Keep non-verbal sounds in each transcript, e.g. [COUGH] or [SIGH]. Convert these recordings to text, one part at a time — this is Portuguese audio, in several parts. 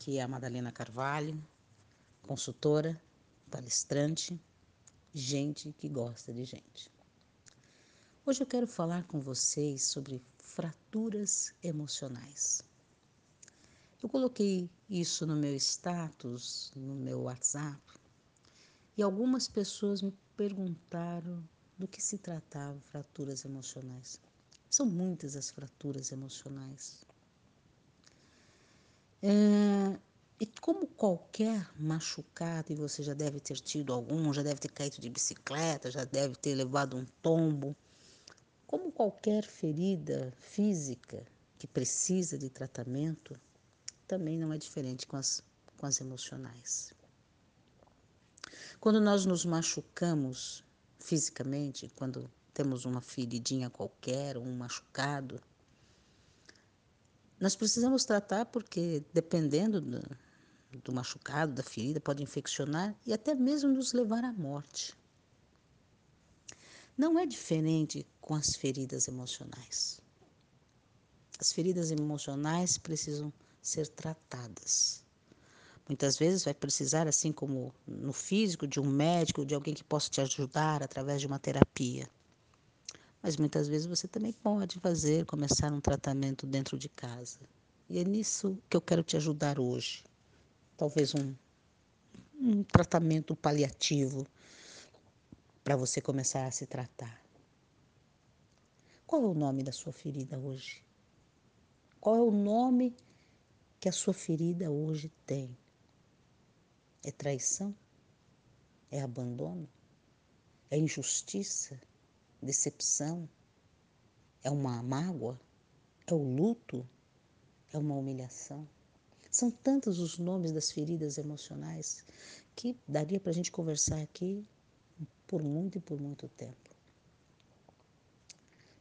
Aqui é a Madalena Carvalho, consultora, palestrante, gente que gosta de gente. Hoje eu quero falar com vocês sobre fraturas emocionais. Eu coloquei isso no meu status, no meu WhatsApp, e algumas pessoas me perguntaram do que se tratava fraturas emocionais. São muitas as fraturas emocionais. É, e como qualquer machucado, e você já deve ter tido algum, já deve ter caído de bicicleta, já deve ter levado um tombo, como qualquer ferida física que precisa de tratamento, também não é diferente com as, com as emocionais. Quando nós nos machucamos fisicamente, quando temos uma feridinha qualquer, um machucado, nós precisamos tratar porque, dependendo do, do machucado, da ferida, pode infeccionar e até mesmo nos levar à morte. Não é diferente com as feridas emocionais. As feridas emocionais precisam ser tratadas. Muitas vezes vai precisar, assim como no físico, de um médico, de alguém que possa te ajudar através de uma terapia. Mas muitas vezes você também pode fazer, começar um tratamento dentro de casa. E é nisso que eu quero te ajudar hoje. Talvez um, um tratamento paliativo para você começar a se tratar. Qual é o nome da sua ferida hoje? Qual é o nome que a sua ferida hoje tem? É traição? É abandono? É injustiça? Decepção, é uma mágoa, é o luto, é uma humilhação. São tantos os nomes das feridas emocionais que daria para a gente conversar aqui por muito e por muito tempo.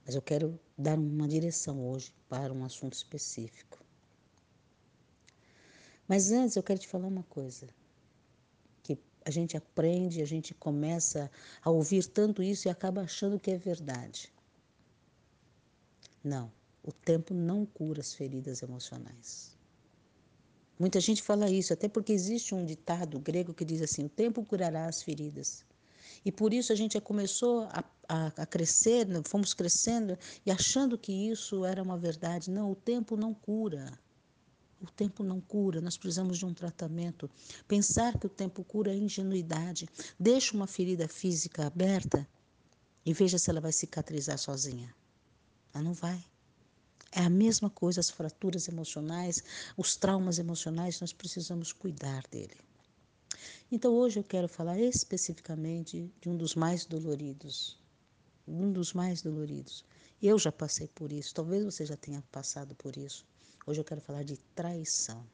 Mas eu quero dar uma direção hoje para um assunto específico. Mas antes eu quero te falar uma coisa a gente aprende, a gente começa a ouvir tanto isso e acaba achando que é verdade. Não, o tempo não cura as feridas emocionais. Muita gente fala isso, até porque existe um ditado grego que diz assim: o tempo curará as feridas. E por isso a gente começou a, a, a crescer, fomos crescendo e achando que isso era uma verdade. Não, o tempo não cura. O tempo não cura, nós precisamos de um tratamento. Pensar que o tempo cura é ingenuidade. Deixa uma ferida física aberta e veja se ela vai cicatrizar sozinha. Ela não vai. É a mesma coisa as fraturas emocionais, os traumas emocionais, nós precisamos cuidar dele. Então hoje eu quero falar especificamente de um dos mais doloridos. Um dos mais doloridos. Eu já passei por isso, talvez você já tenha passado por isso. Hoje eu quero falar de traição.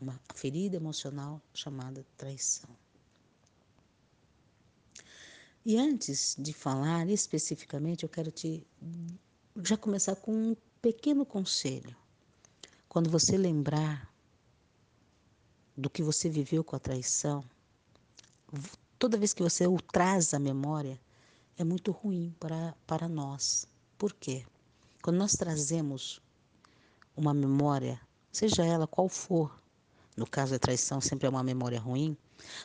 Uma ferida emocional chamada traição. E antes de falar especificamente, eu quero te já começar com um pequeno conselho. Quando você lembrar do que você viveu com a traição, toda vez que você o traz à memória, é muito ruim para, para nós. Por quê? Quando nós trazemos uma memória, seja ela qual for, no caso da traição sempre é uma memória ruim,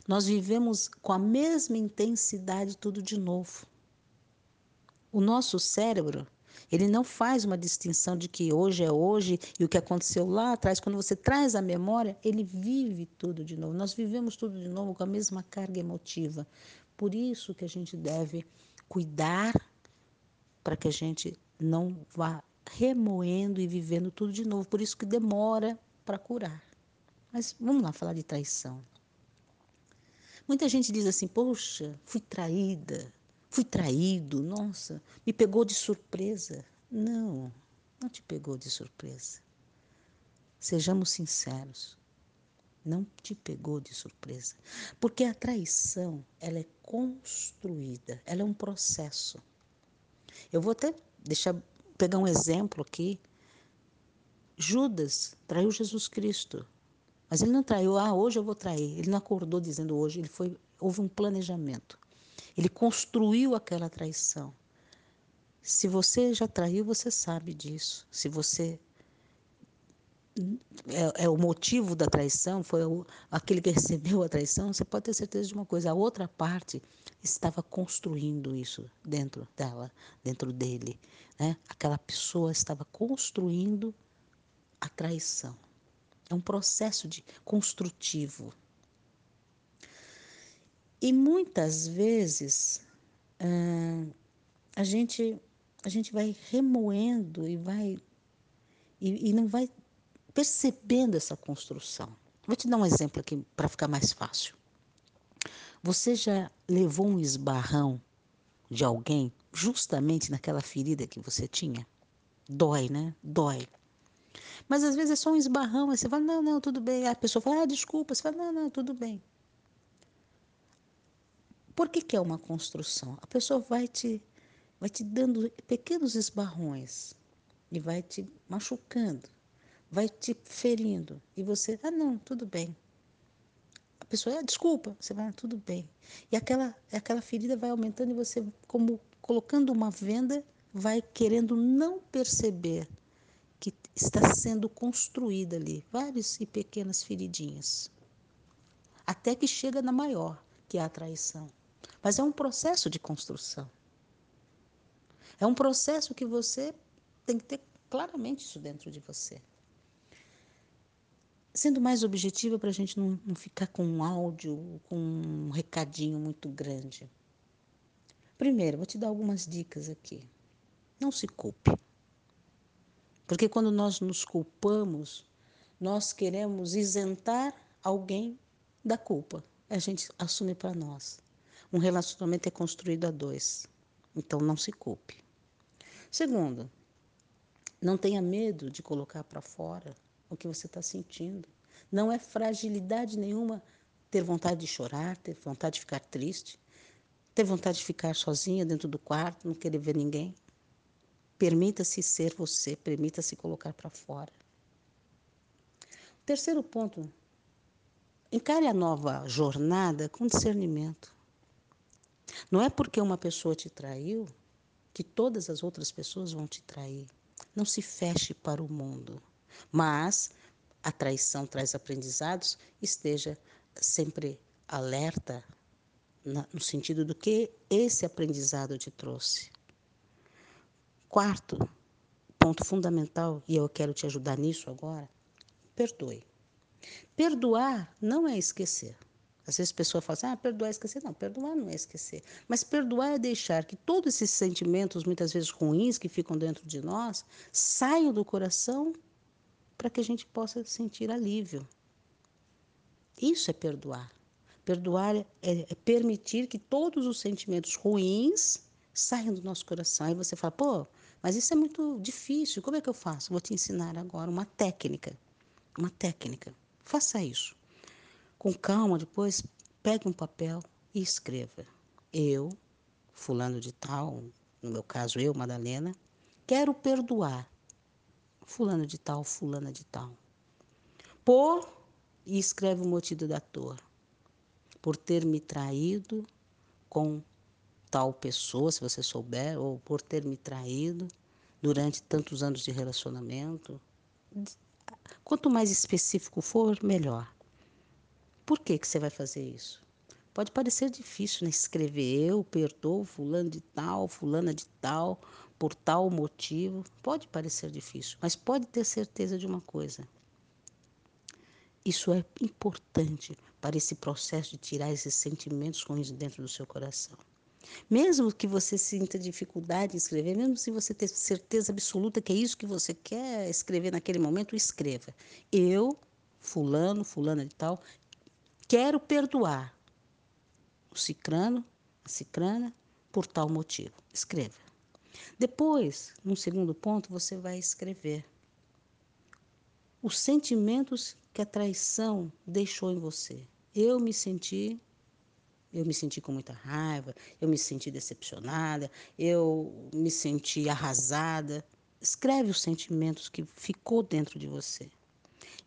nós vivemos com a mesma intensidade tudo de novo. O nosso cérebro, ele não faz uma distinção de que hoje é hoje e o que aconteceu lá atrás. Quando você traz a memória, ele vive tudo de novo. Nós vivemos tudo de novo com a mesma carga emotiva. Por isso que a gente deve cuidar para que a gente não vá remoendo e vivendo tudo de novo. Por isso que demora para curar. Mas vamos lá falar de traição. Muita gente diz assim: Poxa, fui traída, fui traído, nossa, me pegou de surpresa. Não, não te pegou de surpresa. Sejamos sinceros. Não te pegou de surpresa. Porque a traição, ela é construída, ela é um processo. Eu vou até deixar pegar um exemplo aqui. Judas traiu Jesus Cristo. Mas ele não traiu, ah, hoje eu vou trair. Ele não acordou dizendo hoje, ele foi, houve um planejamento. Ele construiu aquela traição. Se você já traiu, você sabe disso. Se você é, é, o motivo da traição, foi o, aquele que [LAUGHS] recebeu a traição, você pode ter certeza de uma coisa: a outra parte estava construindo isso dentro dela, dentro dele. Né? Aquela pessoa estava construindo a traição. É um processo de construtivo. E muitas vezes ah, a gente a gente vai remoendo e vai e, e não vai percebendo essa construção. Vou te dar um exemplo aqui para ficar mais fácil. Você já levou um esbarrão de alguém justamente naquela ferida que você tinha? Dói, né? Dói. Mas às vezes é só um esbarrão, aí você fala, não, não, tudo bem. Aí a pessoa fala, ah, desculpa. Você fala, não, não, tudo bem. Por que, que é uma construção? A pessoa vai te, vai te dando pequenos esbarrões e vai te machucando, vai te ferindo. E você, ah, não, tudo bem. A pessoa, ah, desculpa, você vai, ah, tudo bem. E aquela, aquela ferida vai aumentando e você, como colocando uma venda, vai querendo não perceber que está sendo construída ali, várias e pequenas feridinhas. Até que chega na maior, que é a traição. Mas é um processo de construção. É um processo que você tem que ter claramente isso dentro de você. Sendo mais objetiva para a gente não, não ficar com um áudio, com um recadinho muito grande. Primeiro, vou te dar algumas dicas aqui. Não se culpe. Porque quando nós nos culpamos, nós queremos isentar alguém da culpa. A gente assume para nós. Um relacionamento é construído a dois. Então não se culpe. Segundo, não tenha medo de colocar para fora o que você está sentindo. Não é fragilidade nenhuma ter vontade de chorar, ter vontade de ficar triste, ter vontade de ficar sozinha dentro do quarto, não querer ver ninguém. Permita-se ser você, permita-se colocar para fora. Terceiro ponto, encare a nova jornada com discernimento. Não é porque uma pessoa te traiu que todas as outras pessoas vão te trair. Não se feche para o mundo. Mas a traição traz aprendizados, esteja sempre alerta no sentido do que esse aprendizado te trouxe. Quarto ponto fundamental, e eu quero te ajudar nisso agora, perdoe. Perdoar não é esquecer. Às vezes a pessoa fala assim, ah, perdoar é esquecer. Não, perdoar não é esquecer. Mas perdoar é deixar que todos esses sentimentos, muitas vezes ruins, que ficam dentro de nós, saiam do coração para que a gente possa sentir alívio. Isso é perdoar. Perdoar é, é, permitir que todos os sentimentos ruins saiam do nosso coração. Aí você fala, pô, mas isso é muito difícil. Como é que eu faço? Vou te ensinar agora uma técnica. Uma técnica. Faça isso. Com calma, depois pegue um papel e escreva. Eu, fulano de tal, no meu caso eu, Madalena, quero perdoar fulano de tal, fulana de tal. Por e escreve o motivo da dor. Por ter me traído com tal pessoa, se você souber, ou por ter me traído durante tantos anos de relacionamento. Quanto mais específico for, melhor. Por que, que você vai fazer isso? Pode parecer difícil né? escrever eu perdoo fulano de tal, fulana de tal, por tal motivo. Pode parecer difícil, mas pode ter certeza de uma coisa. Isso é importante para esse processo de tirar esses sentimentos ruins dentro do seu coração. Mesmo que você sinta dificuldade em escrever, mesmo se você ter certeza absoluta que é isso que você quer escrever naquele momento, escreva. Eu, fulano, fulana de tal, Quero perdoar o cicrano, a cicrana, por tal motivo. Escreva. Depois, num segundo ponto, você vai escrever os sentimentos que a traição deixou em você. Eu me senti eu me senti com muita raiva, eu me senti decepcionada, eu me senti arrasada. Escreve os sentimentos que ficou dentro de você.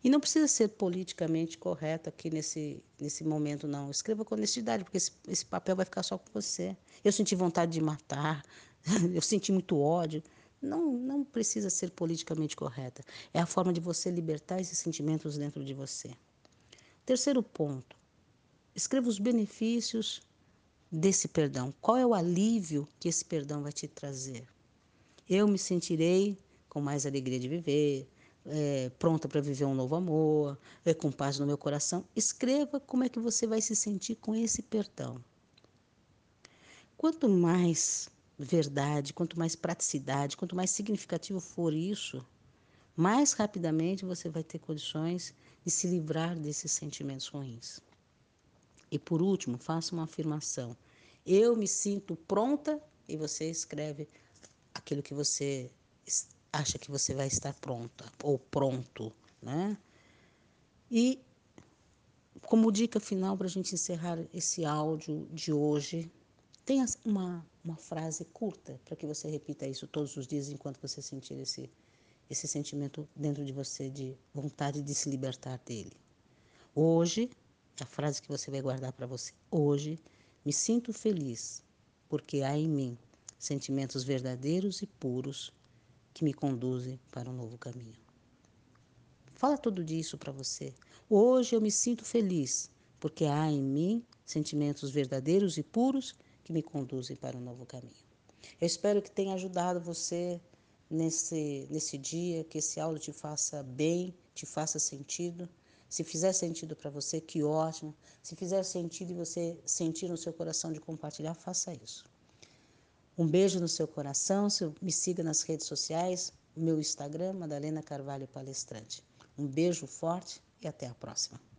E não precisa ser politicamente correto aqui nesse, nesse momento, não. Escreva com honestidade, porque esse, esse papel vai ficar só com você. Eu senti vontade de matar, [LAUGHS] eu senti muito ódio. Não, não precisa ser politicamente correta. É a forma de você libertar esses sentimentos dentro de você. Terceiro ponto: escreva os benefícios desse perdão. Qual é o alívio que esse perdão vai te trazer? Eu me sentirei com mais alegria de viver, é, pronta para viver um novo amor, é, com paz no meu coração. Escreva como é que você vai se sentir com esse perdão. Quanto mais verdade, quanto mais praticidade, quanto mais significativo for isso, mais rapidamente você vai ter condições de se livrar desses sentimentos ruins. E por último, faça uma afirmação. Eu me sinto pronta e você escreve aquilo que você acha que você vai estar pronta ou pronto, né? E como dica final para a gente encerrar esse áudio de hoje, tenha uma, uma frase curta para que você repita isso todos os dias enquanto você sentir esse, esse sentimento dentro de você de vontade de se libertar dele. Hoje, a frase que você vai guardar para você. Hoje, me sinto feliz porque há em mim sentimentos verdadeiros e puros que me conduzem para um novo caminho. Fala tudo disso para você. Hoje eu me sinto feliz porque há em mim sentimentos verdadeiros e puros que me conduzem para um novo caminho. Eu espero que tenha ajudado você nesse, nesse dia, que esse áudio te faça bem, te faça sentido. Se fizer sentido para você, que ótimo. Se fizer sentido e você sentir no seu coração de compartilhar, faça isso. Um beijo no seu coração. Me siga nas redes sociais, meu Instagram, Madalena Carvalho Palestrante. Um beijo forte e até a próxima.